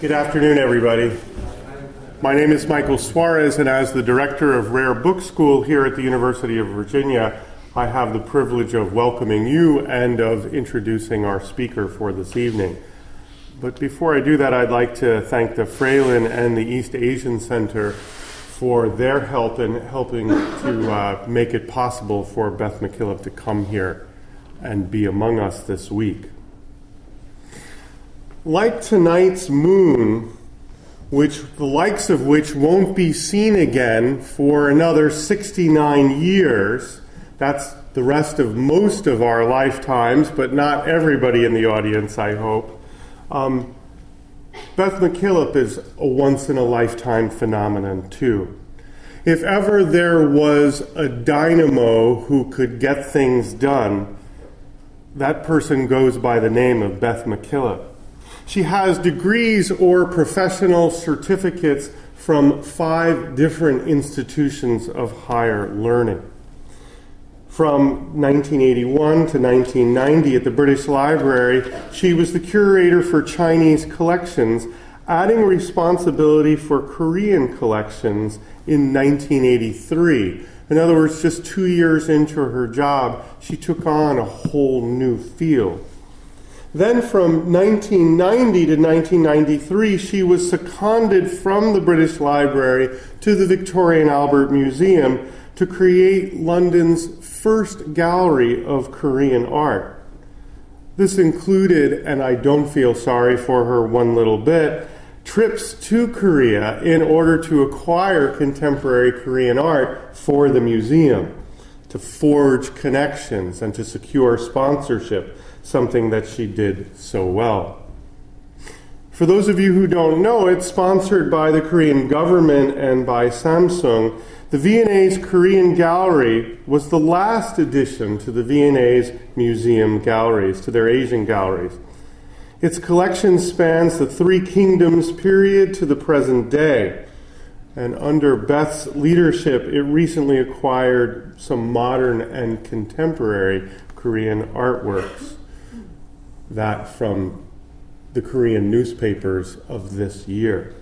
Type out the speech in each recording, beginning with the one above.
Good afternoon, everybody. My name is Michael Suarez, and as the director of Rare Book School here at the University of Virginia, I have the privilege of welcoming you and of introducing our speaker for this evening. But before I do that, I'd like to thank the Fralin and the East Asian Center for their help in helping to uh, make it possible for Beth McKillop to come here and be among us this week. Like tonight's moon, which the likes of which won't be seen again for another 69 years, that's the rest of most of our lifetimes, but not everybody in the audience, I hope. Um, Beth McKillop is a once in a lifetime phenomenon, too. If ever there was a dynamo who could get things done, that person goes by the name of Beth McKillop. She has degrees or professional certificates from five different institutions of higher learning. From 1981 to 1990 at the British Library, she was the curator for Chinese collections, adding responsibility for Korean collections in 1983. In other words, just two years into her job, she took on a whole new field. Then from 1990 to 1993, she was seconded from the British Library to the Victoria and Albert Museum to create London's first gallery of Korean art. This included, and I don't feel sorry for her one little bit, trips to Korea in order to acquire contemporary Korean art for the museum, to forge connections, and to secure sponsorship something that she did so well. For those of you who don't know, it's sponsored by the Korean government and by Samsung. The V&A's Korean Gallery was the last addition to the V&A's museum galleries, to their Asian galleries. Its collection spans the Three Kingdoms period to the present day. And under Beth's leadership, it recently acquired some modern and contemporary Korean artworks that from the Korean newspapers of this year.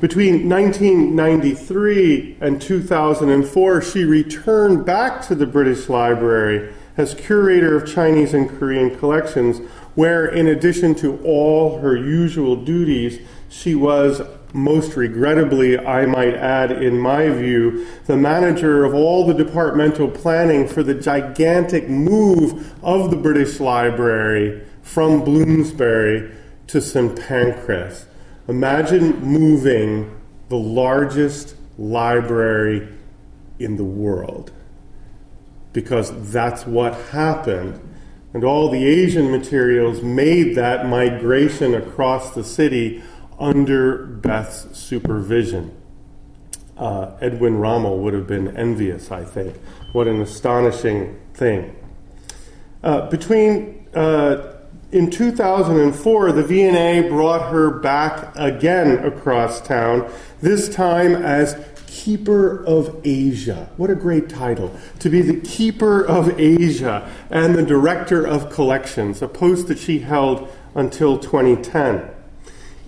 Between 1993 and 2004, she returned back to the British Library as curator of Chinese and Korean collections, where, in addition to all her usual duties, she was most regrettably, I might add, in my view, the manager of all the departmental planning for the gigantic move of the British Library from Bloomsbury to St. Pancras. Imagine moving the largest library in the world because that's what happened. And all the Asian materials made that migration across the city under Beth's supervision. Uh, Erwin Rommel would have been envious, I think. What an astonishing thing. Uh, between uh, in 2004, the V&A brought her back again across town, this time as Keeper of Asia. What a great title. To be the Keeper of Asia and the Director of Collections, a post that she held until 2010.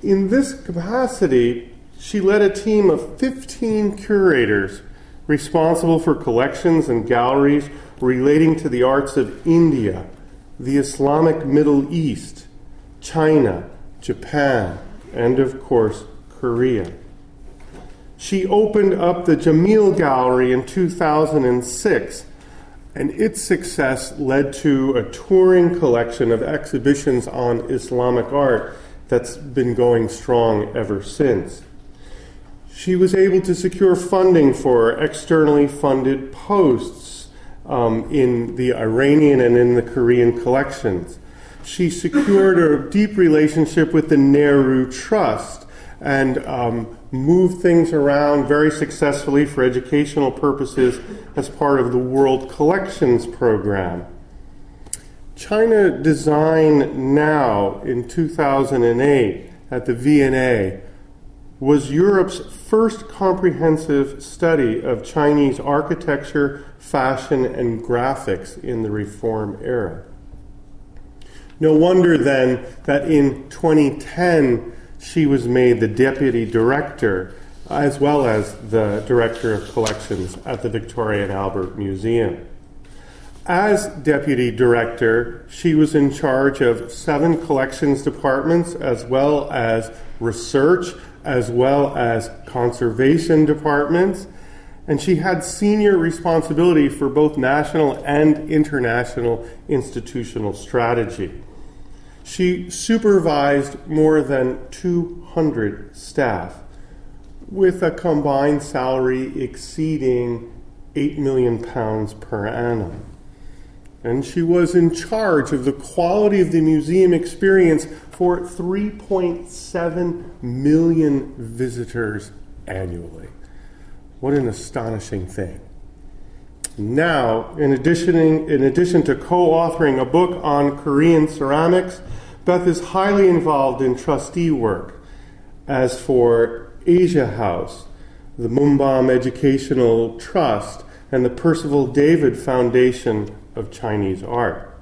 In this capacity, she led a team of 15 curators responsible for collections and galleries relating to the arts of India, the Islamic Middle East, China, Japan, and of course, Korea. She opened up the Jameel Gallery in 2006, and its success led to a touring collection of exhibitions on Islamic art that's been going strong ever since. She was able to secure funding for externally funded posts um, in the Iranian and in the Korean collections. She secured a deep relationship with the Nehru Trust and um, moved things around very successfully for educational purposes as part of the World Collections Program. China Design Now in 2008 at the V&A was Europe's first comprehensive study of Chinese architecture, fashion, and graphics in the Reform era. No wonder then that in 2010 she was made the deputy director as well as the director of collections at the Victoria and Albert Museum. As deputy director, she was in charge of seven collections departments as well as research, as well as conservation departments, and she had senior responsibility for both national and international institutional strategy. She supervised more than 200 staff with a combined salary exceeding 8 million pounds per annum. And she was in charge of the quality of the museum experience for 3.7 million visitors annually. What an astonishing thing. Now, in addition, in addition to co authoring a book on Korean ceramics, Beth is highly involved in trustee work. As for Asia House, the Muban Educational Trust, and the Percival David Foundation of Chinese Art.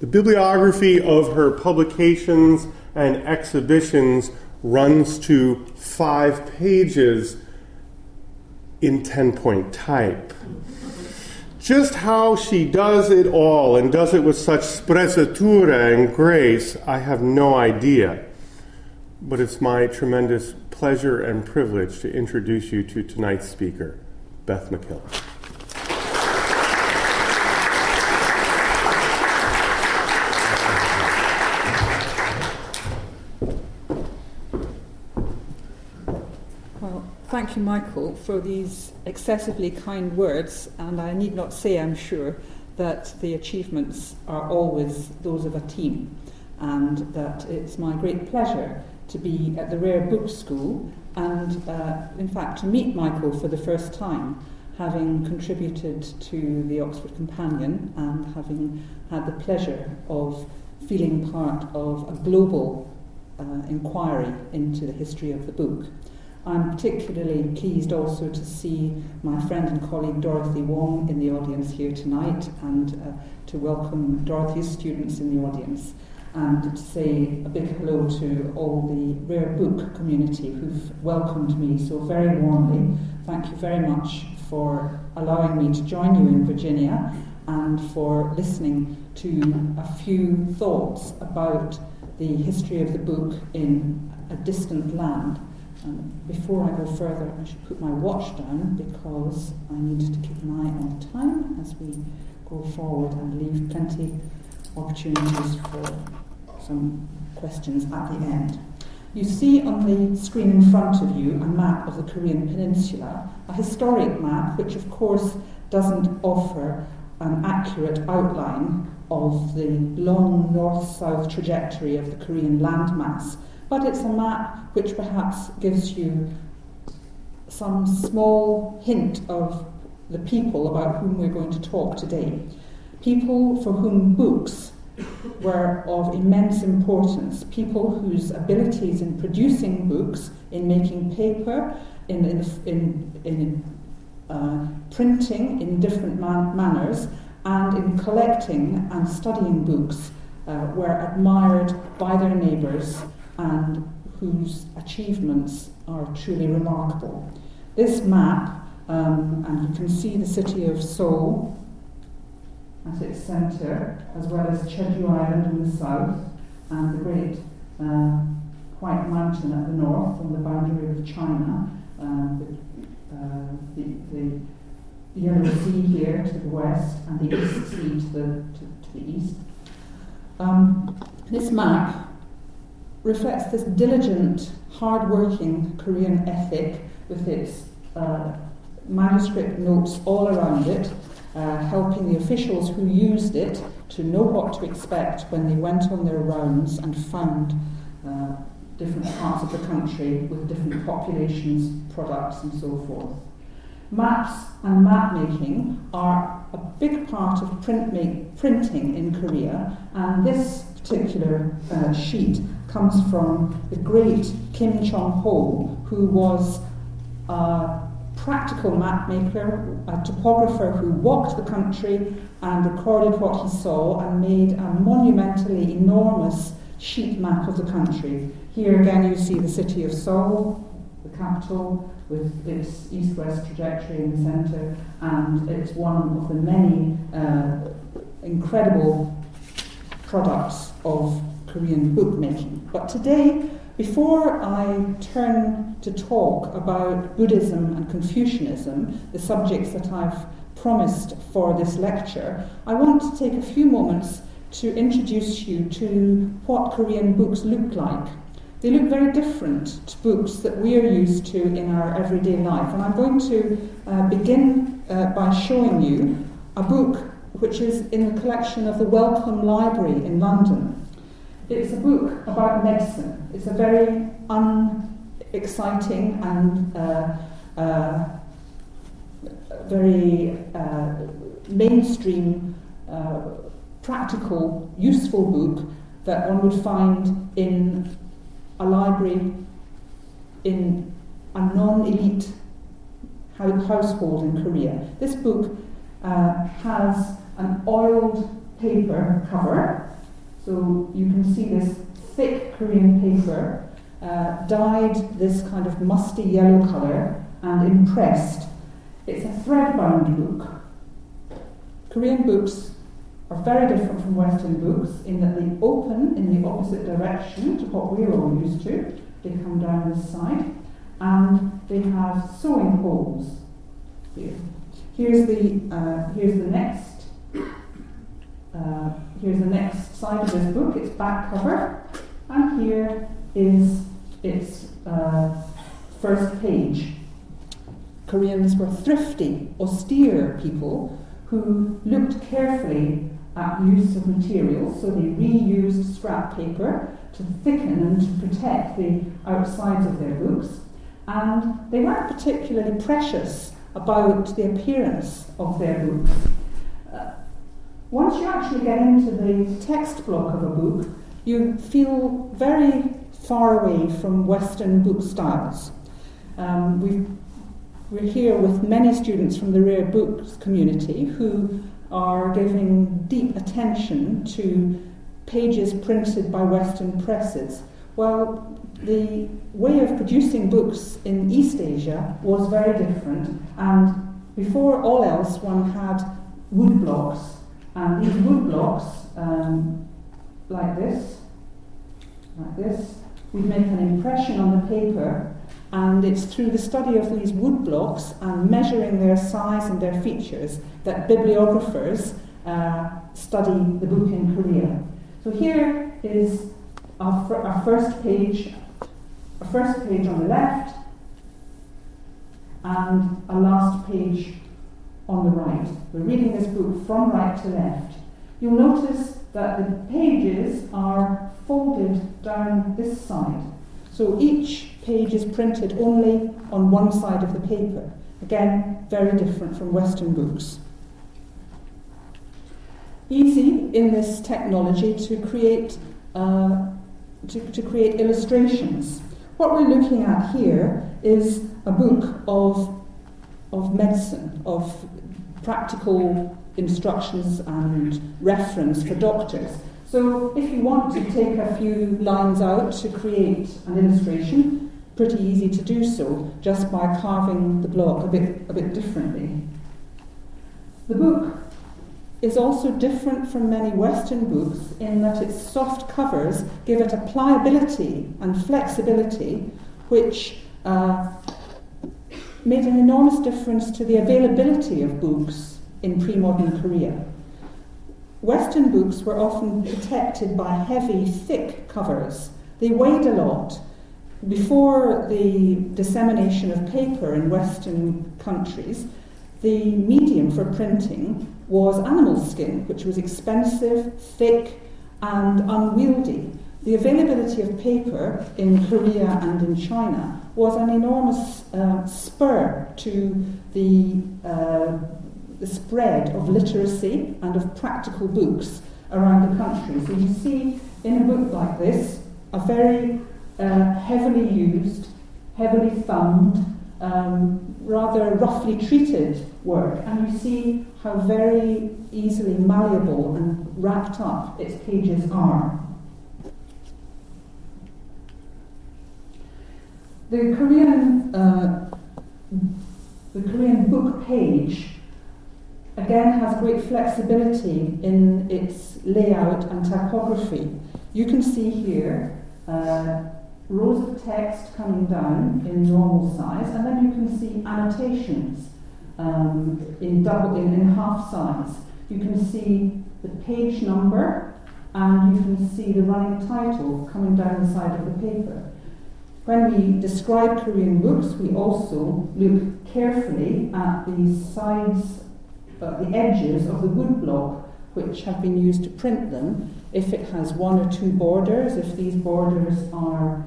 The bibliography of her publications and exhibitions runs to five pages in 10 point type. Just how she does it all and does it with such sprezzatura and grace, I have no idea. But it's my tremendous pleasure and privilege to introduce you to tonight's speaker, Beth McKillop. Well, thank you, Michael, for these excessively kind words, and I need not say, I'm sure, that the achievements are always those of a team, and that it's my great pleasure to be at the Rare Book School and, uh, in fact, to meet Michael for the first time, having contributed to the Oxford Companion and having had the pleasure of feeling part of a global uh, inquiry into the history of the book. I'm particularly pleased also to see my friend and colleague Dorothy Wong in the audience here tonight and uh, to welcome Dorothy's students in the audience and to say a big hello to all the Rare Book community who've welcomed me so very warmly. Thank you very much for allowing me to join you in Virginia and for listening to a few thoughts about the history of the book in a distant land. And before I go further, I should put my watch down because I need to keep an eye on time as we go forward and leave plenty opportunities for some questions at the end. You see on the screen in front of you a map of the Korean Peninsula, a historic map which, of course, doesn't offer an accurate outline of the long north south trajectory of the Korean landmass, but it's a map which perhaps gives you some small hint of the people about whom we're going to talk today. People for whom books were of immense importance. People whose abilities in producing books, in making paper, in, in, in, in uh, printing in different man- manners, and in collecting and studying books uh, were admired by their neighbours and whose achievements are truly remarkable. This map, um, and you can see the city of Seoul at its centre, as well as Jeju Island in the south, and the great uh, White Mountain at the north on the boundary of China, uh, the, uh, the, the, Yellow Sea here to the west, and the East Sea to the, to, to the east. Um, this map reflects this diligent, hard-working Korean ethic with its uh, manuscript notes all around it, uh, helping the officials who used it to know what to expect when they went on their rounds and found uh, different parts of the country with different populations, products, and so forth. Maps and map making are a big part of print make, printing in Korea, and this particular uh, sheet comes from the great Kim Chong Ho, who was a practical map maker, a topographer who walked the country and recorded what he saw and made a monumentally enormous sheet map of the country. Here again, you see the city of Seoul, the capital, with its east west trajectory in the centre, and it's one of the many uh, incredible products of Korean bookmaking. But today, before I turn to talk about Buddhism and Confucianism, the subjects that I've promised for this lecture, I want to take a few moments to introduce you to what Korean books look like. They look very different to books that we are used to in our everyday life. And I'm going to uh, begin uh, by showing you a book which is in the collection of the Wellcome Library in London. It's a book about medicine. It's a very unexciting and uh, uh, very uh, mainstream, uh, practical, useful book that one would find in a library in a non elite household in Korea. This book uh, has an oiled paper cover so you can see this thick Korean paper uh, dyed this kind of musty yellow colour and impressed. It's a thread-bound book. Korean books are very different from Western books in that they open in the opposite direction to what we're all used to. They come down this side and they have sewing holes here. Here's the, uh, here's the next uh, here's the next side of this book, its back cover, and here is its uh, first page. Koreans were thrifty, austere people who looked carefully at use of materials, so they reused scrap paper to thicken and to protect the outsides of their books, and they weren't particularly precious about the appearance of their books. Once you actually get into the text block of a book, you feel very far away from Western book styles. Um, we are here with many students from the rare books community who are giving deep attention to pages printed by Western presses. Well, the way of producing books in East Asia was very different, and before all else, one had wood blocks and these wood blocks, um, like this, like this, we make an impression on the paper, and it's through the study of these wood blocks and measuring their size and their features that bibliographers uh, study the book in Korea. So here is our, fr- our first page, a first page on the left, and a last page on the right. We're reading this book from right to left. You'll notice that the pages are folded down this side. So each page is printed only on one side of the paper. Again, very different from Western books. Easy in this technology to create, uh, to, to create illustrations. What we're looking at here is a book of of medicine, of practical instructions and reference for doctors. So if you want to take a few lines out to create an illustration, pretty easy to do so just by carving the block a bit, a bit differently. The book is also different from many Western books in that its soft covers give it a pliability and flexibility which uh, made an enormous difference to the availability of books in pre modern Korea. Western books were often protected by heavy, thick covers. They weighed a lot. Before the dissemination of paper in Western countries, the medium for printing was animal skin, which was expensive, thick, and unwieldy. The availability of paper in Korea and in China was an enormous uh, spur to the, uh, the spread of literacy and of practical books around the country. So you see in a book like this a very uh, heavily used, heavily thumbed, um, rather roughly treated work, and you see how very easily malleable and wrapped up its pages are. The Korean uh, the Korean book page again has great flexibility in its layout and typography. You can see here uh, rows of text coming down in normal size, and then you can see annotations um, in double in, in half size. You can see the page number, and you can see the running title coming down the side of the paper. When we describe Korean books, we also look carefully at the sides, uh, the edges of the woodblock which have been used to print them. If it has one or two borders, if these borders are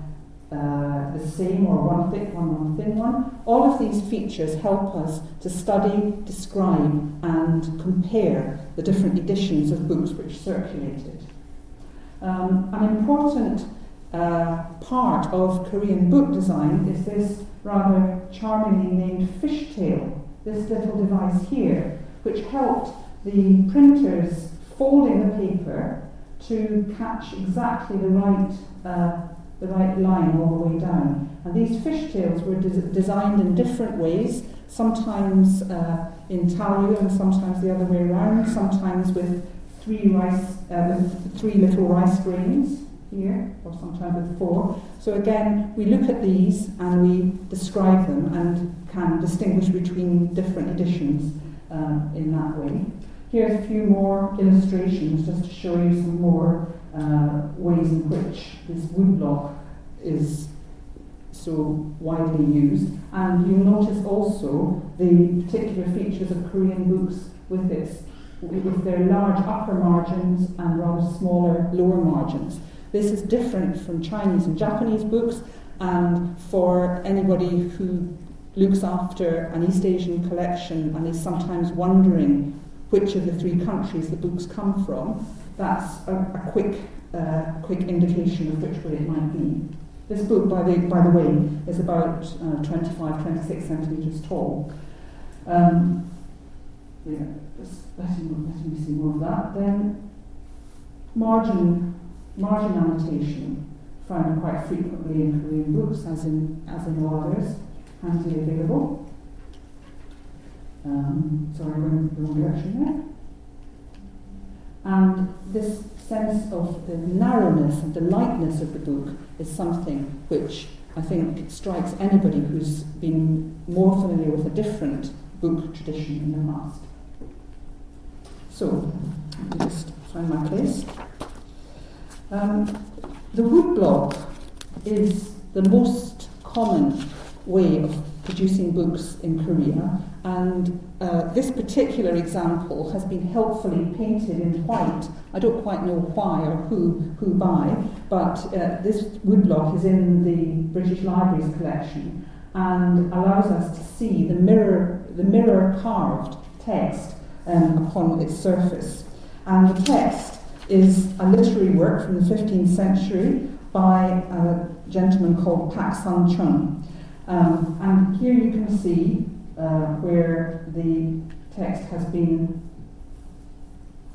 uh, the same or one thick one, one thin one, all of these features help us to study, describe, and compare the different editions of books which circulated. Um, an important uh, part of Korean book design is this rather charmingly named fishtail, this little device here, which helped the printers folding the paper to catch exactly the right, uh, the right line all the way down. And these fishtails were des- designed in different ways, sometimes uh, in talu and sometimes the other way around, sometimes with three rice, uh, with three little rice grains here, or sometimes with four. So again, we look at these and we describe them and can distinguish between different editions uh, in that way. Here's a few more illustrations just to show you some more uh, ways in which this woodblock is so widely used. And you'll notice also the particular features of Korean books with its with their large upper margins and rather smaller lower margins. This is different from Chinese and Japanese books, and for anybody who looks after an East Asian collection and is sometimes wondering which of the three countries the books come from, that's a, a quick, uh, quick indication of which way it might be. This book, by the, by the way, is about uh, 25, 26 centimetres tall. Um, yeah, just letting, letting me see more of that. Then, margin margin annotation found quite frequently in Korean books, as in, as in all others, handily available. Um, sorry, I'm going in the wrong direction there. And this sense of the narrowness and the lightness of the book is something which I think strikes anybody who's been more familiar with a different book tradition in the past. So, let me just find my place. Um, the woodblock is the most common way of producing books in Korea, and uh, this particular example has been helpfully painted in white. I don't quite know why or who, who by, but uh, this woodblock is in the British Library's collection and allows us to see the mirror, the mirror carved text um, upon its surface. And the text is a literary work from the 15th century by a gentleman called Pak Sun Chung. Um, and here you can see uh, where the text has been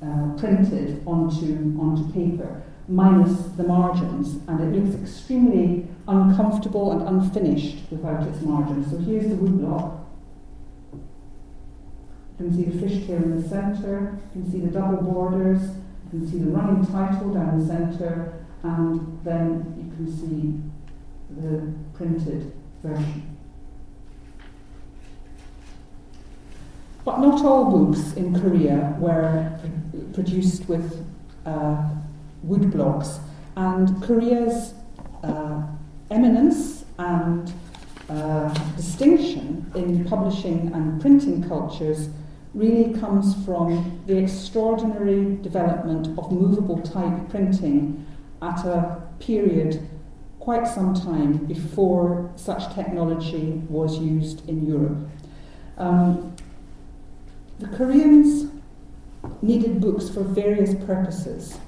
uh, printed onto, onto paper, minus the margins, and it looks extremely uncomfortable and unfinished without its margins. So here's the woodblock. You can see the fishtail in the centre, you can see the double borders, you can see the running title down the centre, and then you can see the printed version. But not all books in Korea were produced with uh, wood blocks, and Korea's uh, eminence and uh, distinction in publishing and printing cultures really comes from the extraordinary development of movable type printing at a period quite some time before such technology was used in Europe. Um, the Koreans needed books for various purposes.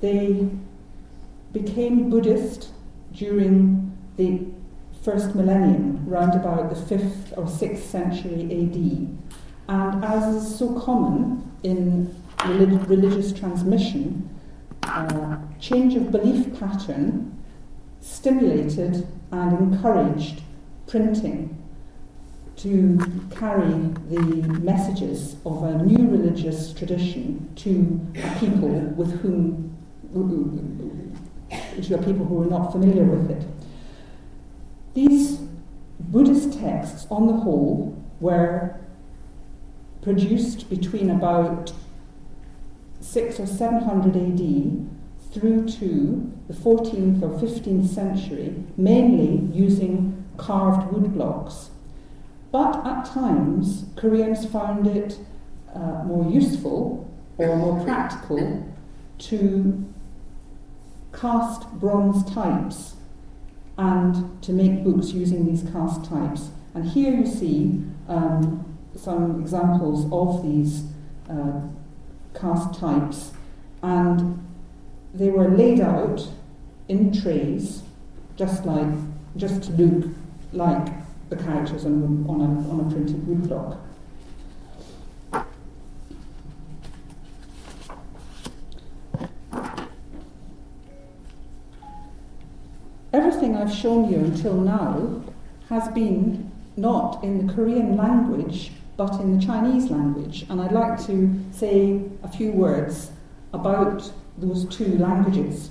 They became Buddhist during the first millennium, round about the 5th or 6th century AD. And as is so common in relig- religious transmission, uh, change of belief pattern stimulated and encouraged printing to carry the messages of a new religious tradition to people with whom to a people who are not familiar with it. These Buddhist texts, on the whole, were produced between about 6 or 700 AD through to the 14th or 15th century, mainly using carved wood blocks. But at times, Koreans found it uh, more useful or more practical to cast bronze types and to make books using these cast types. And here you see um, some examples of these uh, cast types, and they were laid out in trays, just like just to look like the characters on, on, a, on a printed woodblock. Everything I've shown you until now has been not in the Korean language but in the Chinese language, and I'd like to say a few words about those two languages.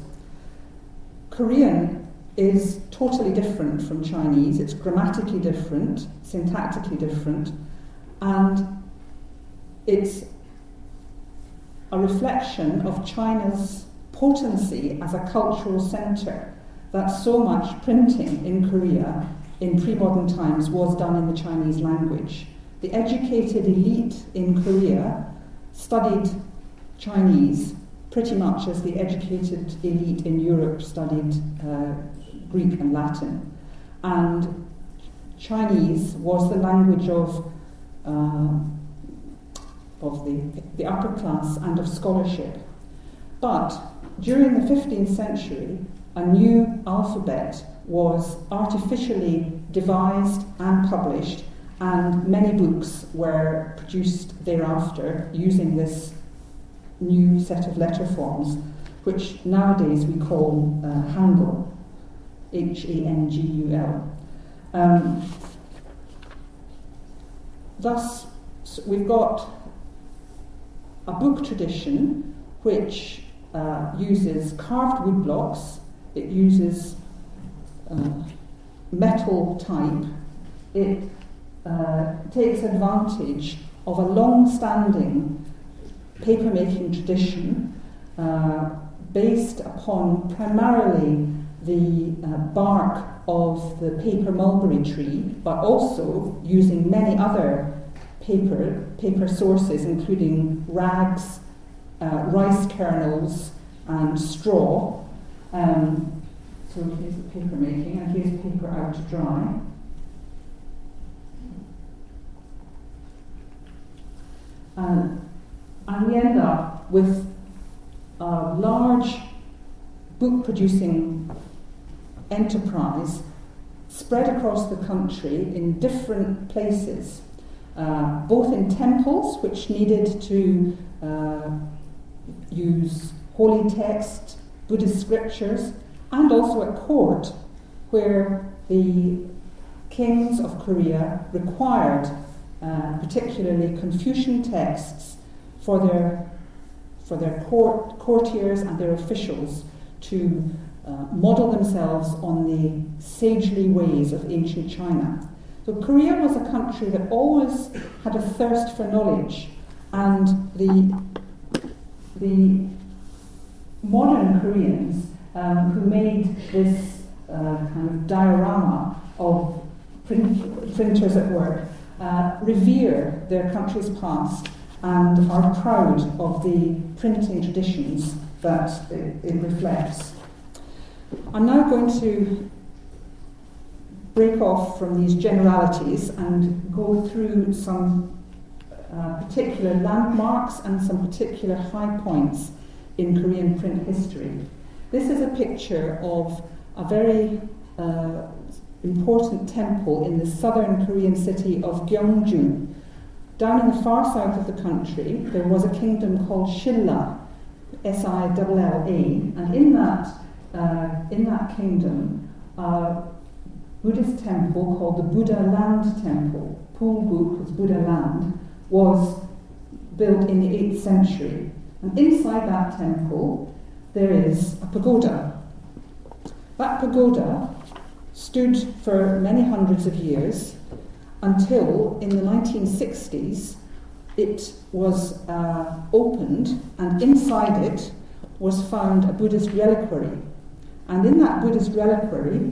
Korean is totally different from Chinese. It's grammatically different, syntactically different, and it's a reflection of China's potency as a cultural centre that so much printing in Korea in pre modern times was done in the Chinese language. The educated elite in Korea studied Chinese pretty much as the educated elite in Europe studied uh, Greek and Latin. And Chinese was the language of, uh, of the, the upper class and of scholarship. But during the 15th century, a new alphabet was artificially devised and published, and many books were produced thereafter using this new set of letter forms, which nowadays we call uh, Hangul, H A N G U L. Um, thus, so we've got a book tradition which uh, uses carved wood blocks, it uses uh, metal type, it uh, takes advantage of a long standing papermaking tradition uh, based upon primarily the uh, bark of the paper mulberry tree, but also using many other paper, paper sources, including rags, uh, rice kernels, and straw. Um, so here's the paper making, and here's paper out to dry. And we end up with a large book producing enterprise spread across the country in different places, uh, both in temples, which needed to uh, use holy text, Buddhist scriptures, and also at court, where the kings of Korea required uh, particularly Confucian texts for their, for their court, courtiers and their officials to uh, model themselves on the sagely ways of ancient China. So Korea was a country that always had a thirst for knowledge, and the, the modern Koreans um, who made this uh, kind of diorama of print, printers at work uh, revere their country's past and are proud of the printing traditions that it, it reflects. I'm now going to break off from these generalities and go through some uh, particular landmarks and some particular high points in Korean print history. This is a picture of a very uh, important temple in the southern Korean city of Gyeongju, down in the far south of the country, there was a kingdom called Silla, S I L L A, and in that uh, in that kingdom a Buddhist temple called the Buddha Land Temple. Pul Guk was Buddha Land, was built in the 8th century. And inside that temple, there is a pagoda. That pagoda stood for many hundreds of years until in the 1960s it was uh, opened, and inside it was found a Buddhist reliquary. And in that Buddhist reliquary,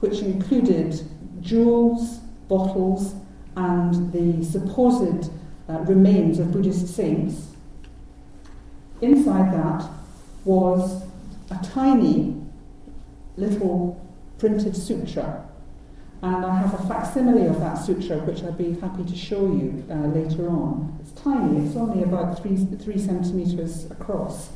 which included jewels, bottles, and the supposed uh, remains of Buddhist saints, inside that was a tiny little printed sutra and I have a facsimile of that sutra, which I'd be happy to show you uh, later on. It's tiny, it's only about three, three centimetres across.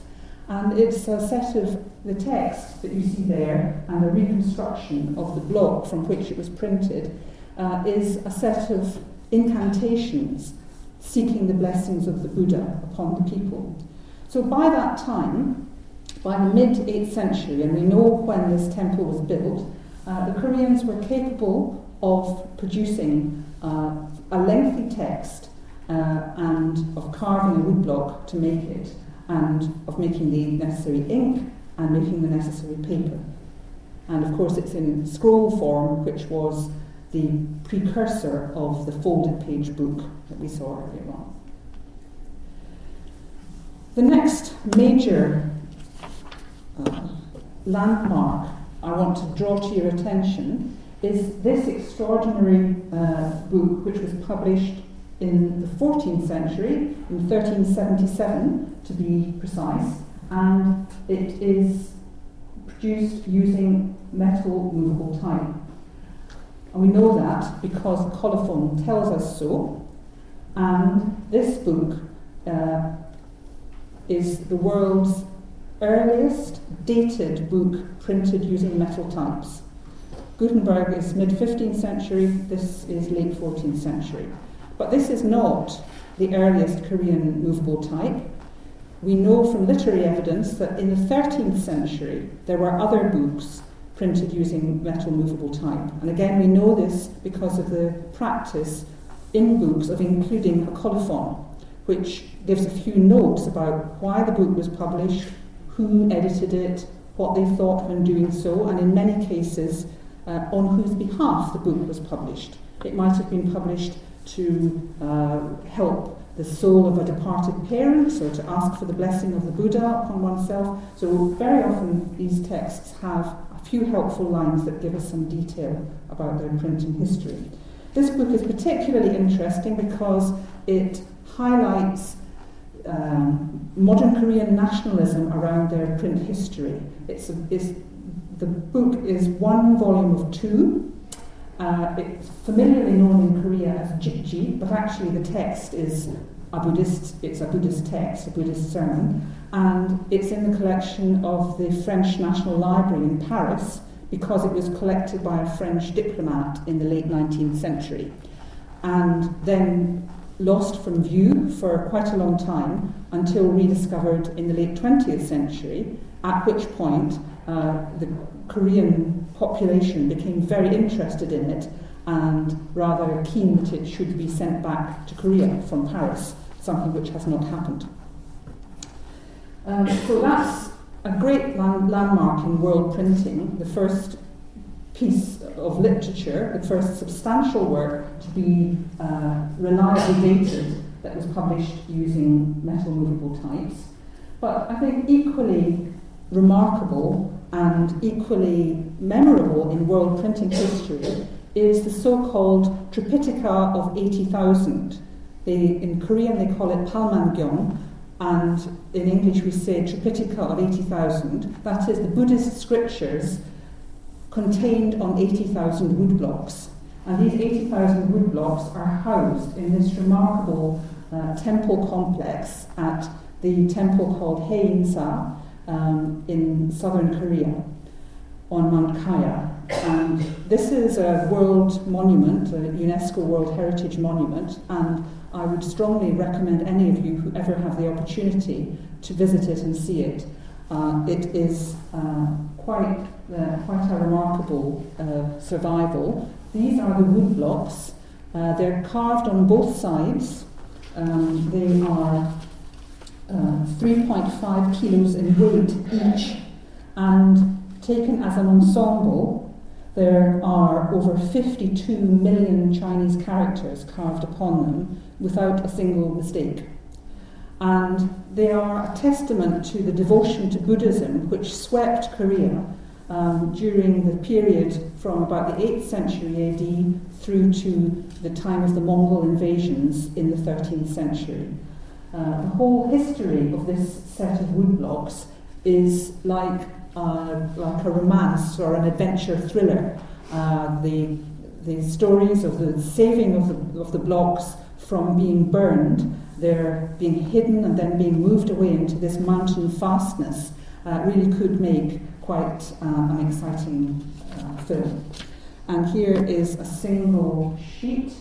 And it's a set of the text that you see there and a reconstruction of the block from which it was printed uh, is a set of incantations seeking the blessings of the Buddha upon the people. So by that time, by the mid 8th century, and we know when this temple was built, uh, the Koreans were capable of producing uh, a lengthy text uh, and of carving a woodblock to make it, and of making the necessary ink and making the necessary paper. And of course, it's in scroll form, which was the precursor of the folded page book that we saw earlier on. The next major uh, landmark I want to draw to your attention is this extraordinary uh, book, which was published in the 14th century, in 1377 to be precise, and it is produced using metal movable type. And we know that because colophon tells us so, and this book uh, is the world's earliest dated book printed using metal types. Gutenberg is mid 15th century, this is late 14th century. But this is not the earliest Korean movable type. We know from literary evidence that in the 13th century there were other books printed using metal movable type. And again, we know this because of the practice in books of including a colophon, which gives a few notes about why the book was published, who edited it, what they thought when doing so, and in many cases, uh, on whose behalf the book was published. It might have been published to uh, help the soul of a departed parent or to ask for the blessing of the Buddha upon oneself. So, very often, these texts have a few helpful lines that give us some detail about their printing history. This book is particularly interesting because it highlights um, modern Korean nationalism around their print history. It's, a, it's the book is one volume of two. Uh, it's familiarly known in Korea as Jikji, but actually the text is a Buddhist. It's a Buddhist text, a Buddhist sermon, and it's in the collection of the French National Library in Paris because it was collected by a French diplomat in the late 19th century, and then lost from view for quite a long time until rediscovered in the late 20th century, at which point uh, the Korean population became very interested in it and rather keen that it should be sent back to Korea from Paris, something which has not happened. Um, so that's a great land- landmark in world printing, the first piece of literature, the first substantial work to be uh, reliably dated that was published using metal movable types. But I think equally remarkable and equally memorable in world printing history is the so-called Tripitaka of 80,000. in Korean they call it Palmangyong, and in English we say Tripitaka of 80,000. That is the Buddhist scriptures contained on 80,000 woodblocks. And these 80,000 woodblocks are housed in this remarkable uh, temple complex at the temple called Haeinsa um, in southern Korea on Mount Kaya. And this is a world monument, a UNESCO World Heritage Monument, and I would strongly recommend any of you who ever have the opportunity to visit it and see it. Uh, it is uh, quite, uh, quite a remarkable uh, survival. These are the wood blocks. Uh, they're carved on both sides. Um, they are uh, 3.5 kilos in weight each, and taken as an ensemble, there are over 52 million Chinese characters carved upon them without a single mistake. And they are a testament to the devotion to Buddhism which swept Korea um, during the period from about the 8th century AD through to the time of the Mongol invasions in the 13th century. Uh, the whole history of this set of woodblocks is like, like a romance or an adventure thriller. Uh, the, the stories of the saving of the, of the blocks from being burned they're being hidden and then being moved away into this mountain fastness uh, really could make quite uh, an exciting uh, film. And here is a single sheet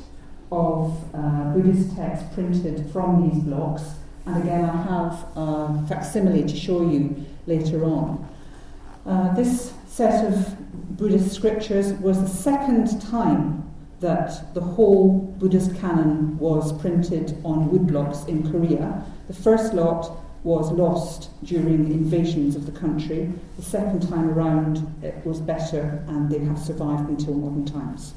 of uh, Buddhist text printed from these blocks. And again, I have a facsimile to show you later on. Uh, this set of Buddhist scriptures was the second time that the whole Buddhist canon was printed on woodblocks in Korea. The first lot was lost during invasions of the country. The second time around it was better and they have survived until modern times.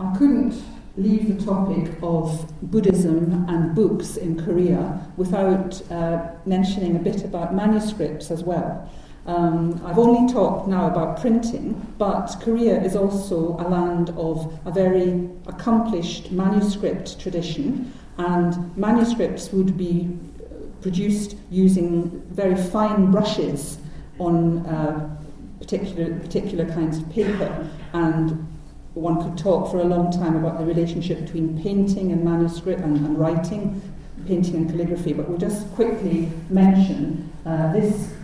I couldn't leave the topic of Buddhism and books in Korea without uh, mentioning a bit about manuscripts as well. Um, I've only talked now about printing, but Korea is also a land of a very accomplished manuscript tradition, and manuscripts would be produced using very fine brushes on uh, particular, particular kinds of paper, and one could talk for a long time about the relationship between painting and manuscript and, and writing, painting and calligraphy, but we'll just quickly mention uh, this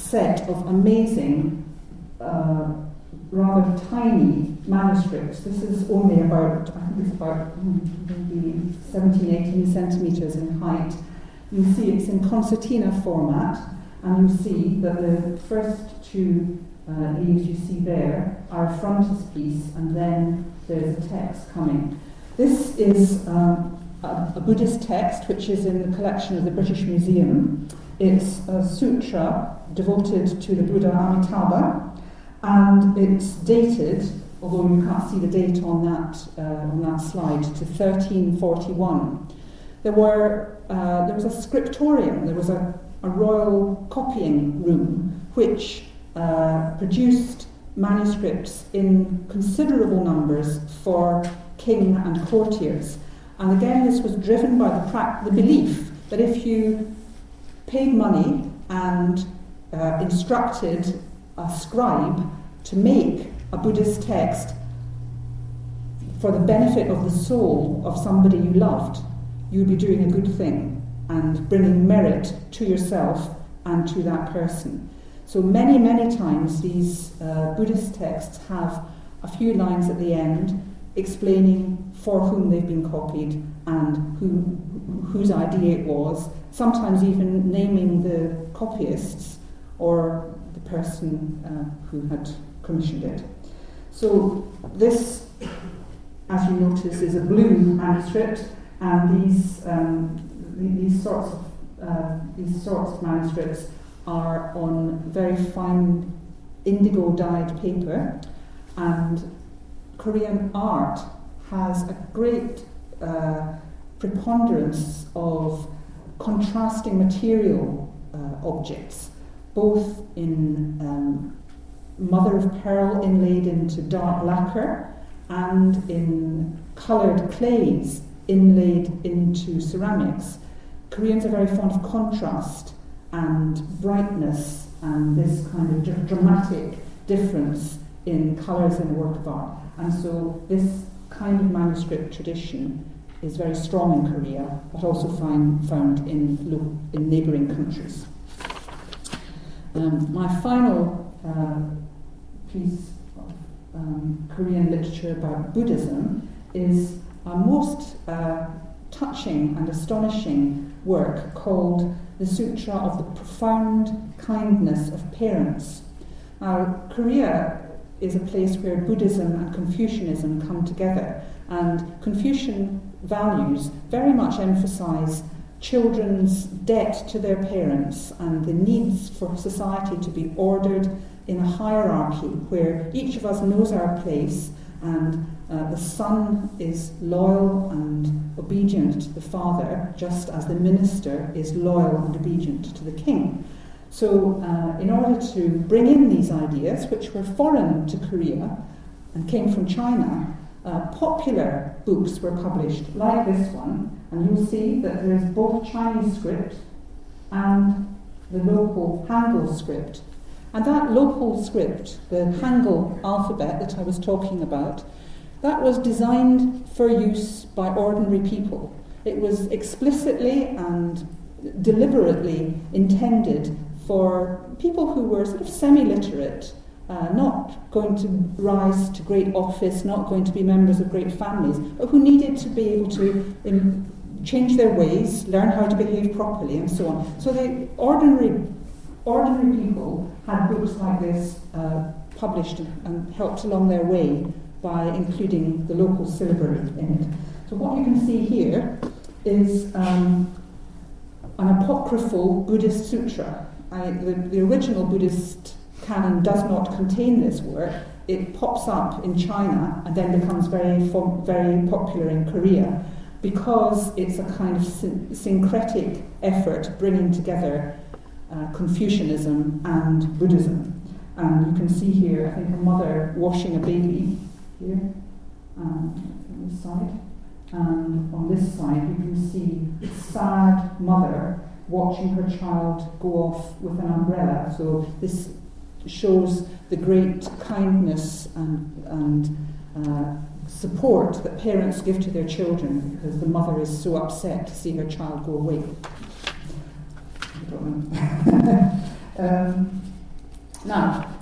set of amazing, uh, rather tiny manuscripts. This is only about, I think it's about hmm, maybe 17, 18 centimetres in height. You see it's in concertina format, and you see that the first two uh, leaves you see there are a frontispiece, and then there's a text coming. This is um, a, a, Buddhist text which is in the collection of the British Museum. It's a sutra devoted to the Buddha Amitabha, and it's dated, although you can't see the date on that, uh, on that slide, to 1341. There, were, uh, there was a scriptorium, there was a, a royal copying room, which uh, produced manuscripts in considerable numbers for king and courtiers. And again, this was driven by the, pra- the belief that if you paid money and uh, instructed a scribe to make a Buddhist text for the benefit of the soul of somebody you loved, you would be doing a good thing and bringing merit to yourself and to that person. So many, many times these uh, Buddhist texts have a few lines at the end explaining for whom they've been copied and who, whose idea it was, sometimes even naming the copyists or the person uh, who had commissioned it. So this, as you notice, is a blue manuscript, and these um, these sorts of uh, these sorts of manuscripts are on very fine indigo dyed paper, and Korean art has a great uh, preponderance of contrasting material uh, objects, both in um, mother of pearl inlaid into dark lacquer and in coloured clays inlaid into ceramics. Koreans are very fond of contrast and brightness and this kind of dramatic difference in colours in a work of art. And so this kind of manuscript tradition is very strong in Korea, but also find, found in, in neighbouring countries. Um, my final uh, piece of um, Korean literature about Buddhism is a most uh, touching and astonishing work called the Sutra of the Profound Kindness of Parents. Now, Korea is a place where Buddhism and Confucianism come together, and Confucian values very much emphasize children's debt to their parents and the needs for society to be ordered in a hierarchy where each of us knows our place and uh, the son is loyal and obedient to the father, just as the minister is loyal and obedient to the king. So, uh, in order to bring in these ideas, which were foreign to Korea and came from China, uh, popular books were published, like this one, and you'll see that there is both Chinese script and the local Hangul script. And that local script, the Hangul alphabet that I was talking about, that was designed for use by ordinary people. It was explicitly and deliberately intended for people who were sort of semi literate, uh, not going to rise to great office, not going to be members of great families, but who needed to be able to um, change their ways, learn how to behave properly, and so on. So the ordinary, ordinary people had books like this uh, published and helped along their way by including the local syllabary in it. So what you can see here is um, an apocryphal Buddhist sutra. I, the, the original Buddhist canon does not contain this work. It pops up in China and then becomes very, very popular in Korea because it's a kind of syn- syncretic effort bringing together uh, Confucianism and Buddhism. And you can see here, I think, a mother washing a baby here, and on this side. And on this side, you can see a sad mother watching her child go off with an umbrella. So this shows the great kindness and, and uh, support that parents give to their children because the mother is so upset to see her child go away. um, now,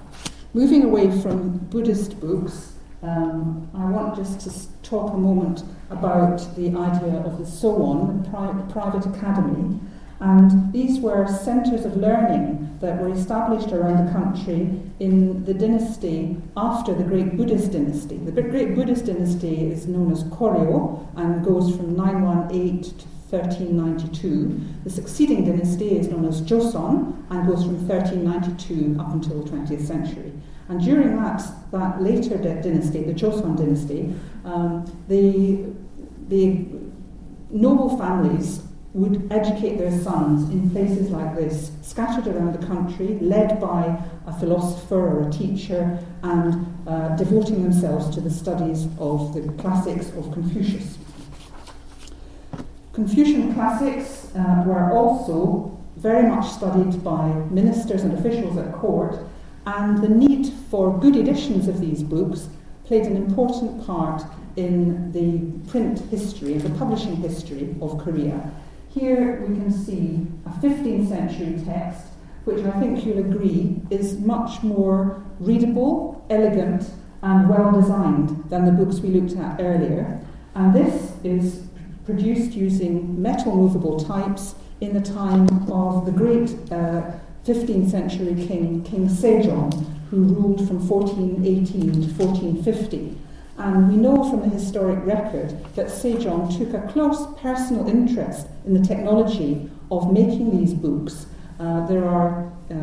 moving away from Buddhist books, um, I want just to talk a moment about the idea of the Sowon, the pri- private academy. And these were centres of learning that were established around the country in the dynasty after the Great Buddhist dynasty. The Great Buddhist dynasty is known as Koryo and goes from 918 to 1392. The succeeding dynasty is known as Joseon and goes from 1392 up until the 20th century. And during that, that later dynasty, the Joseon dynasty, um, the, the noble families would educate their sons in places like this, scattered around the country, led by a philosopher or a teacher, and uh, devoting themselves to the studies of the classics of Confucius. Confucian classics uh, were also very much studied by ministers and officials at court, and the need for good editions of these books played an important part in the print history, the publishing history of Korea. Here we can see a 15th century text, which I think you'll agree is much more readable, elegant, and well designed than the books we looked at earlier. And this is produced using metal movable types in the time of the great uh, 15th century king, King Sejong, who ruled from 1418 to 1450. And we know from the historic record that Sejong took a close personal interest in the technology of making these books. Uh, there are uh,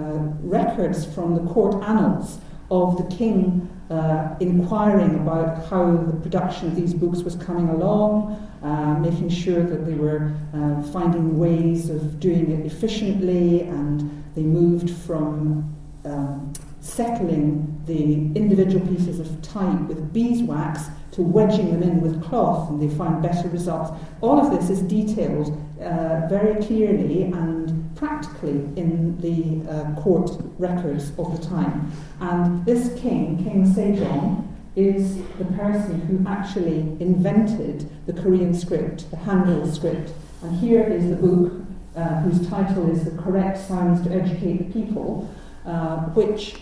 records from the court annals of the king uh, inquiring about how the production of these books was coming along, uh, making sure that they were uh, finding ways of doing it efficiently and they moved from um, settling the individual pieces of type with beeswax to wedging them in with cloth, and they find better results. All of this is detailed uh, very clearly and practically in the uh, court records of the time. And this king, King Sejong, is the person who actually invented the Korean script, the Hangul script. And here is the book uh, whose title is The Correct Signs to Educate the People, uh, which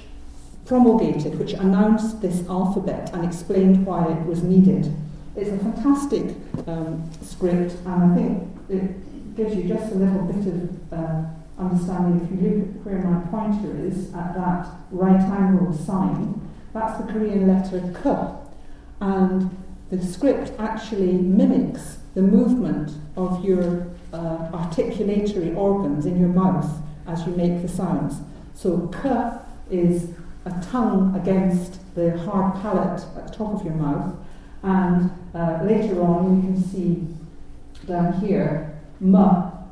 promulgated, which announced this alphabet and explained why it was needed. It's a fantastic um, script, and I think it gives you just a little bit of uh, understanding. If you look at where my pointer is, at that right angle sign, that's the Korean letter K. And the script actually mimics the movement of your uh, articulatory organs in your mouth as you make the sounds. So K is a tongue against the hard palate at the top of your mouth, and uh, later on, you can see down here, m,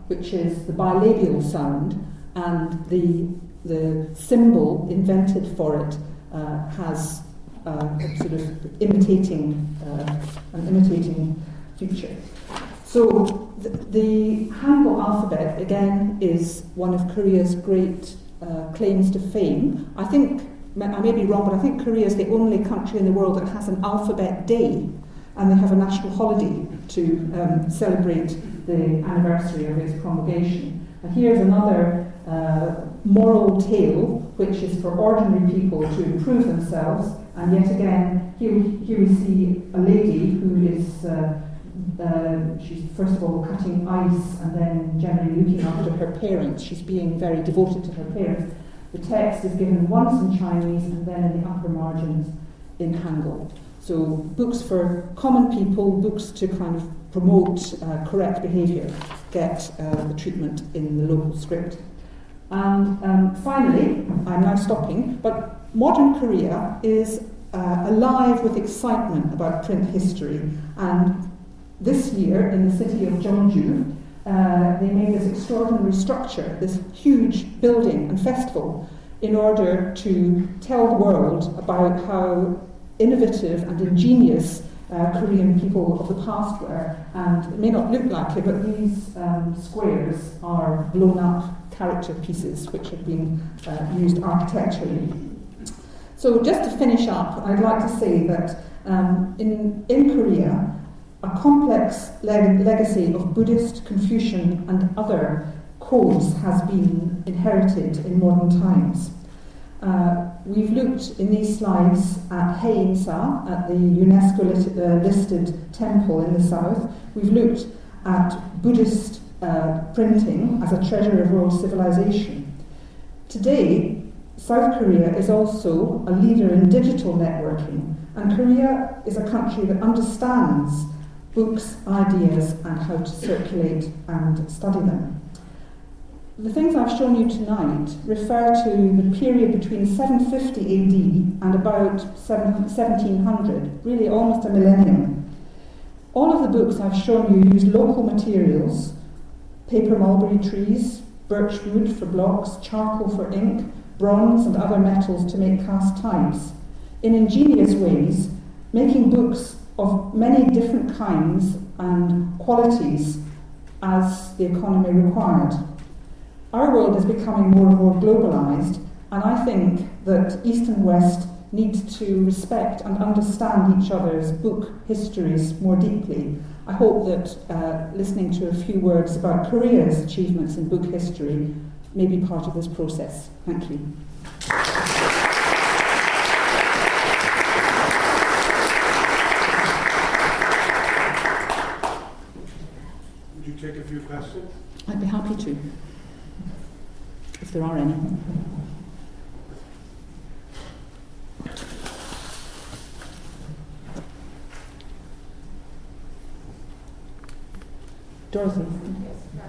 which is the bilabial sound, and the, the symbol invented for it uh, has uh, sort of imitating, uh, an imitating feature. So the, the Hangul alphabet, again, is one of Korea's great uh, claims to fame. I think, I may be wrong, but I think Korea is the only country in the world that has an alphabet day and they have a national holiday to um, celebrate the anniversary of its promulgation. And here's another uh, moral tale, which is for ordinary people to improve themselves. And yet again, here here we see a lady who is, uh, uh, she's first of all cutting ice and then generally looking after her parents. She's being very devoted to her parents. The text is given once in Chinese and then in the upper margins in Hangul. So books for common people, books to kind of promote uh, correct behaviour, get uh, the treatment in the local script. And um, finally, I'm now stopping, but modern Korea is uh, alive with excitement about print history. And this year, in the city of Jeonju, uh, they made this extraordinary structure, this huge building and festival, in order to tell the world about how innovative and ingenious uh, Korean people of the past were. And it may not look like it, but these um, squares are blown up character pieces which have been uh, used architecturally. So, just to finish up, I'd like to say that um, in, in Korea, a complex leg- legacy of Buddhist, Confucian, and other codes has been inherited in modern times. Uh, we've looked in these slides at Haeinsa, at the UNESCO lit- uh, listed temple in the south. We've looked at Buddhist uh, printing as a treasure of world civilization. Today, South Korea is also a leader in digital networking, and Korea is a country that understands books, ideas, and how to circulate and study them. The things I've shown you tonight refer to the period between 750 AD and about 1700, really almost a millennium. All of the books I've shown you use local materials paper mulberry trees, birch wood for blocks, charcoal for ink, bronze and other metals to make cast types. In ingenious ways, making books of many different kinds and qualities as the economy required. Our world is becoming more and more globalized, and I think that East and West need to respect and understand each other's book histories more deeply. I hope that uh, listening to a few words about Korea's achievements in book history may be part of this process. Thank you. Would you take a few questions? I'd be happy to if there are any. Dorothy. Yes,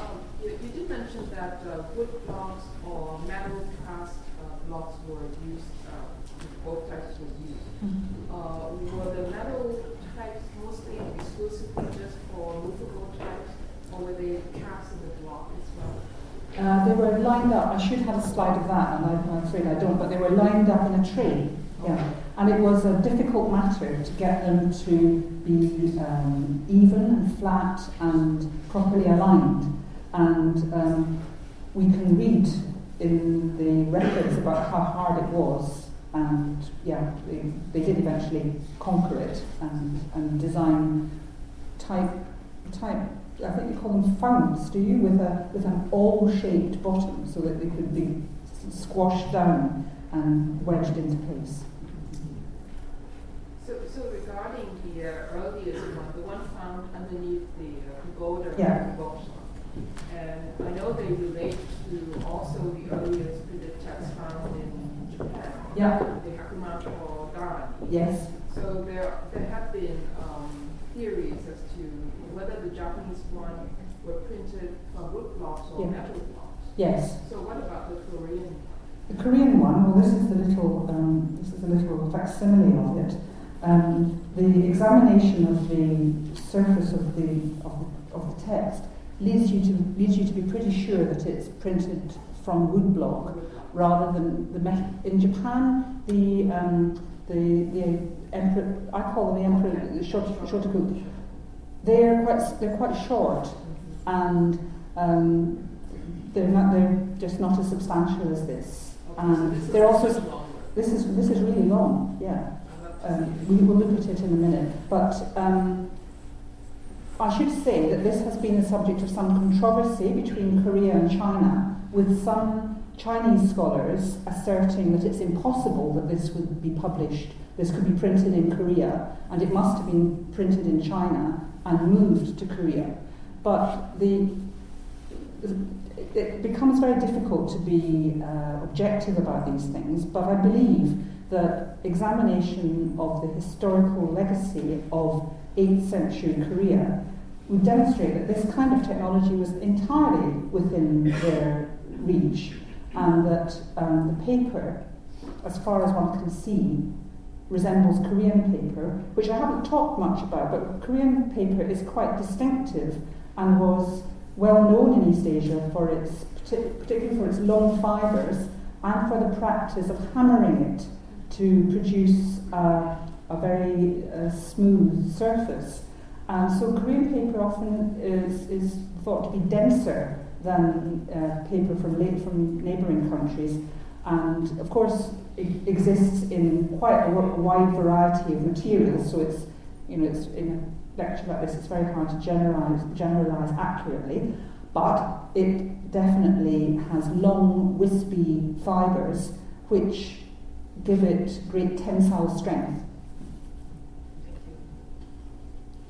um, you, you, did mention that uh, wood blocks or metal cast uh, blocks were used, uh, both types were used. Mm-hmm. Uh, were the metal types mostly exclusively just for movable types, or were they cast in the block as well? Uh, they were lined up. I should have a slide of that, and I, am afraid I don't. But they were lined up in a tree. Yeah, and it was a difficult matter to get them to be um, even and flat and properly aligned. And um, we can read in the records about how hard it was. And yeah, they, they did eventually conquer it and, and design type type I think you call them founts, do you, with a with an awl-shaped bottom, so that they could be squashed down and wedged into place. So, so regarding the uh, earliest one, the one found underneath the uh, pagoda Yeah. in Bokshan. And I know they relate to also the earliest printed text found in Japan, Yeah. the Hyakumanto Darani. Yes. So there, there have been um, theories as to whether the Japanese one were printed from wood blocks or Yeah. metal blocks. Yes. So what about the Korean? one? The Korean one, well, this is the little, um, this is a little facsimile of it. Um, the examination of the surface of the, of the of the text leads you to leads you to be pretty sure that it's printed from wood block rather than the in Japan the um, the the emperor I call them the emperor the shot, shotoku they're quite they're quite short and um, they're not they're just not as substantial as this and they're also this is this is this is really long yeah um, we will look at it in a minute. But um, I should say that this has been the subject of some controversy between Korea and China, with some Chinese scholars asserting that it's impossible that this would be published, this could be printed in Korea, and it must have been printed in China and moved to Korea. But the it becomes very difficult to be uh, objective about these things, but I believe that examination of the historical legacy of 8th century Korea would demonstrate that this kind of technology was entirely within their reach and that um, the paper, as far as one can see, resembles Korean paper, which I haven't talked much about, but Korean paper is quite distinctive and was well known in East Asia for its, particularly for its long fibres and for the practice of hammering it to produce uh, a very uh, smooth surface. And so Korean paper often is, is thought to be denser than uh, paper from, from neighbouring countries, and of course it exists in quite a wide variety of materials. So it's, you know, it's in a lecture like this, it's very hard to generalize, generalize accurately, but it definitely has long, wispy fibres which give it great tensile strength.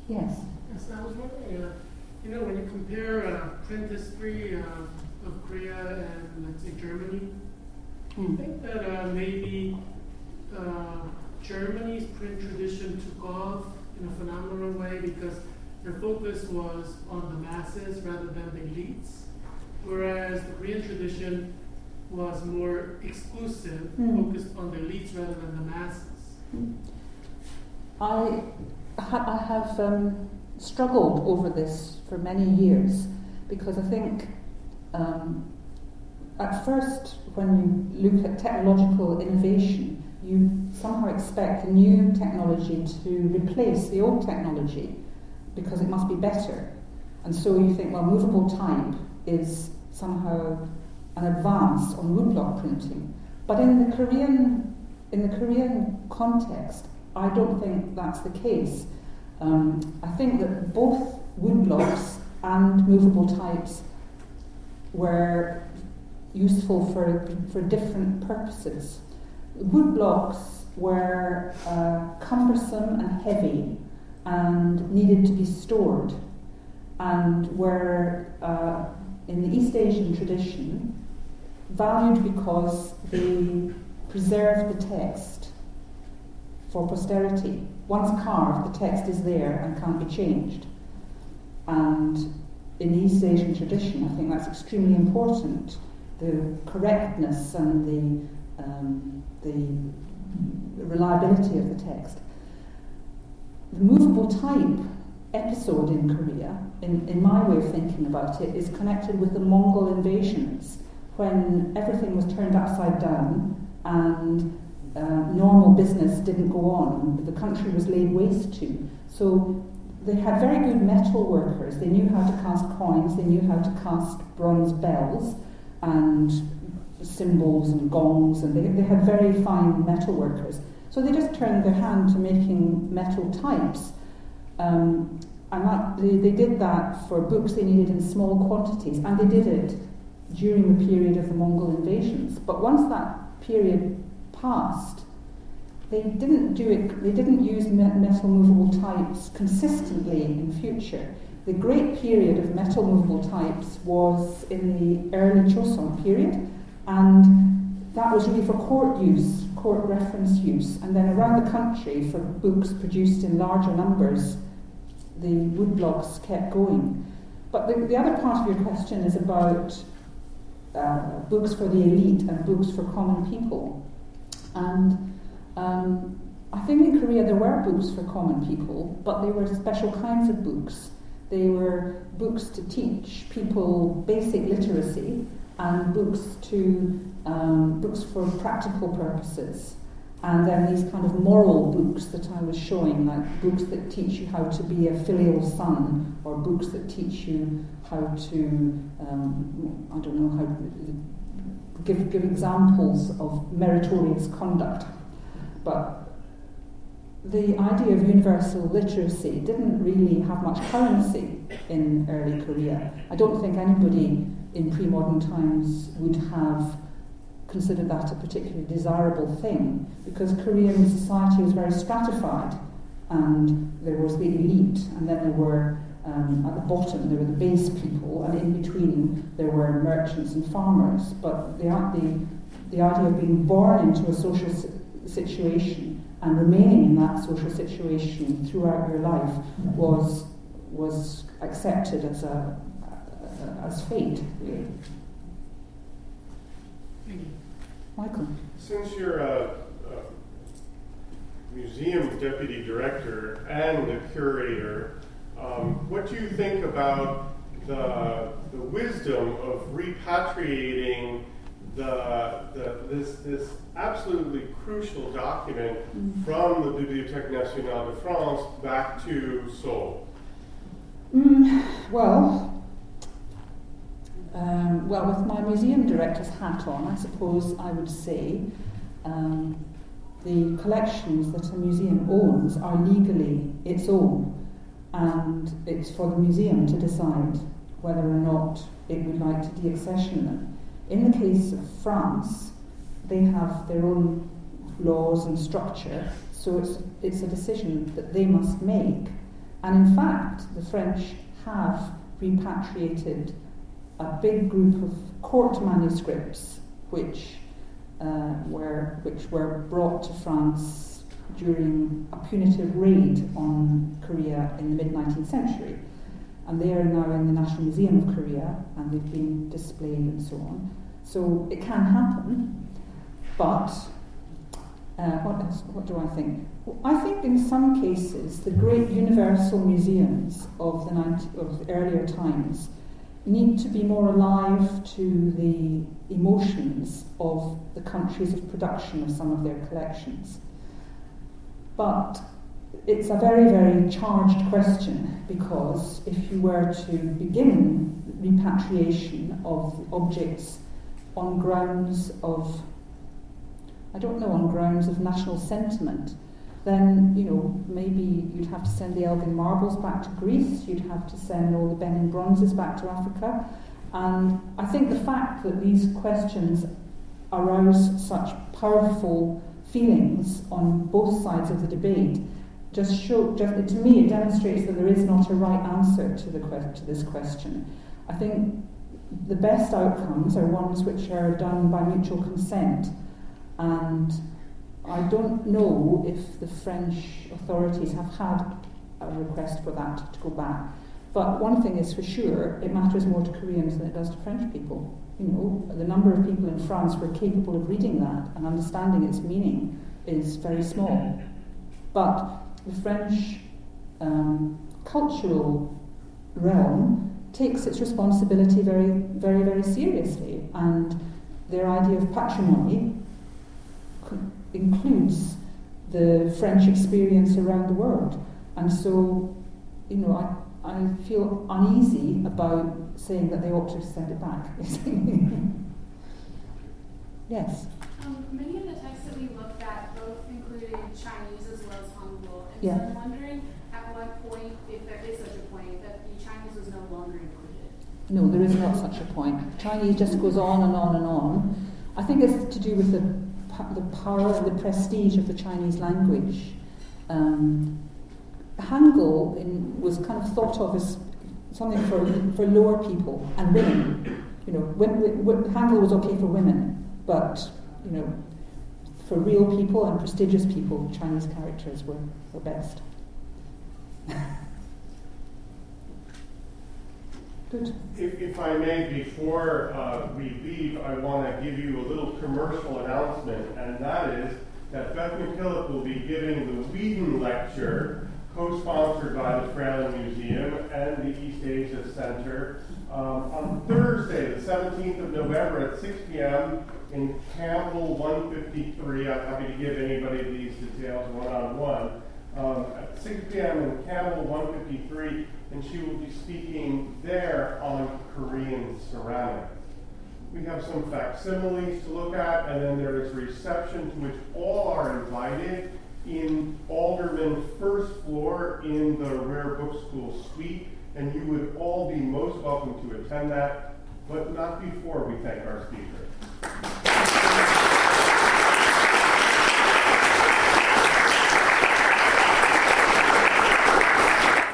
Yes. Yes, I was wondering, uh, you know, when you compare uh, print history uh, of Korea and, let's say, Germany, I Mm. think that uh, maybe uh, Germany's print tradition took off in a phenomenal way because their focus was on the masses rather than the elites, whereas the Korean tradition was more exclusive, Mm. focused on the elites rather than the masses. I, ha- I have um, struggled over this for many years because I think um, at first, when you look at technological innovation, you somehow expect new technology to replace the old technology because it must be better. And so you think, well, movable type is somehow an advance on woodblock printing. But in the Korean, in the Korean context, I don't think that's the case. Um, I think that both woodblocks and movable types were useful for, for different purposes. Woodblocks were uh, cumbersome and heavy and needed to be stored and were, uh, in the East Asian tradition, valued because they preserved the text for posterity. Once carved, the text is there and can't be changed. And in the East Asian tradition, I think that's extremely important. The correctness and the, um, the reliability of the text. The movable type episode in Korea, in, in my way of thinking about it, is connected with the Mongol invasions when everything was turned upside down and uh, normal business didn't go on. The country was laid waste to. So they had very good metal workers. They knew how to cast coins, they knew how to cast bronze bells and cymbals and gongs, and they, they had very fine metal workers. So they just turned their hand to making metal types. Um, and that, they, they did that for books they needed in small quantities, and they did it during the period of the Mongol invasions. But once that period passed, they didn't do it. They didn't use metal movable types consistently in future. The great period of metal movable types was in the early Joseon period, and that was really for court use, court reference use. And then around the country, for books produced in larger numbers, the woodblocks kept going. But the, the other part of your question is about uh, books for the elite and books for common people. And um, I think in Korea there were books for common people, but they were special kinds of books. They were books to teach people basic literacy and books to um, books for practical purposes. And then these kind of moral books that I was showing, like books that teach you how to be a filial son, or books that teach you how to, um, I don't know, how give, give examples of meritorious conduct. But the idea of universal literacy didn't really have much currency in early Korea. I don't think anybody in pre modern times would have considered that a particularly desirable thing because Korean society was very stratified and there was the elite and then there were um, at the bottom there were the base people and in between there were merchants and farmers but the, the, the idea of being born into a social situation and remaining in that social situation throughout your life was was accepted as a as fate really. Michael. Since you're a, a, museum deputy director and a curator, um, what do you think about the, the wisdom of repatriating the, the, this, this absolutely crucial document mm. from the Bibliothèque Nationale de France back to Seoul? Mm, well, um, well, with my museum director's hat on, I suppose I would say um, the collections that a museum owns are legally its own, and it's for the museum to decide whether or not it would like to deaccession them. In the case of France, they have their own laws and structure, so it's, it's a decision that they must make. And in fact, the French have repatriated a big group of court manuscripts which uh, were which were brought to France during a punitive raid on Korea in the mid 19th century. And they are now in the National Museum of Korea and they've been displayed and so on. So it can happen, but uh, what, else, what do I think? Well, I think in some cases the great universal museums of the, 90, of the earlier times need to be more alive to the emotions of the countries of production of some of their collections. But it's a very, very charged question because if you were to begin repatriation of objects on grounds of, I don't know, on grounds of national sentiment, then you know maybe you'd have to send the Elgin marbles back to Greece, you'd have to send all the Benin bronzes back to Africa. And I think the fact that these questions arouse such powerful feelings on both sides of the debate just show just to me it demonstrates that there is not a right answer to the to this question. I think the best outcomes are ones which are done by mutual consent and I don't know if the French authorities have had a request for that to go back. But one thing is for sure, it matters more to Koreans than it does to French people. You know, the number of people in France who are capable of reading that and understanding its meaning is very small. But the French um, cultural realm takes its responsibility very, very, very seriously, and their idea of patrimony includes the French experience around the world. And so, you know, I, I feel uneasy about saying that they ought to send it back. yes? Um, many of the texts that we looked at both included Chinese as well as Hangul. And yeah. so I'm wondering at what point, if there is such a point, that the Chinese was no longer included. No, there is not such a point. Chinese just goes on and on and on. I think it's to do with the the power and the prestige of the Chinese language. Um, Hangul in, was kind of thought of as something for, for lower people and women. You know, when, when, Hangul was okay for women, but you know, for real people and prestigious people, Chinese characters were, were best. Good. If, if I may, before uh, we leave, I want to give you a little commercial announcement, and that is that Beth McKillop will be giving the Weedon Lecture, co-sponsored by the Fralin Museum and the East Asia Center, um, on Thursday, the 17th of November at 6 p.m. in Campbell 153. I'm happy to give anybody these details one-on-one. Um, at 6 p.m. in Campbell 153 and she will be speaking there on Korean ceramics. We have some facsimiles to look at, and then there is reception to which all are invited in Alderman first floor in the Rare Book School suite, and you would all be most welcome to attend that, but not before we thank our speakers. Thank you.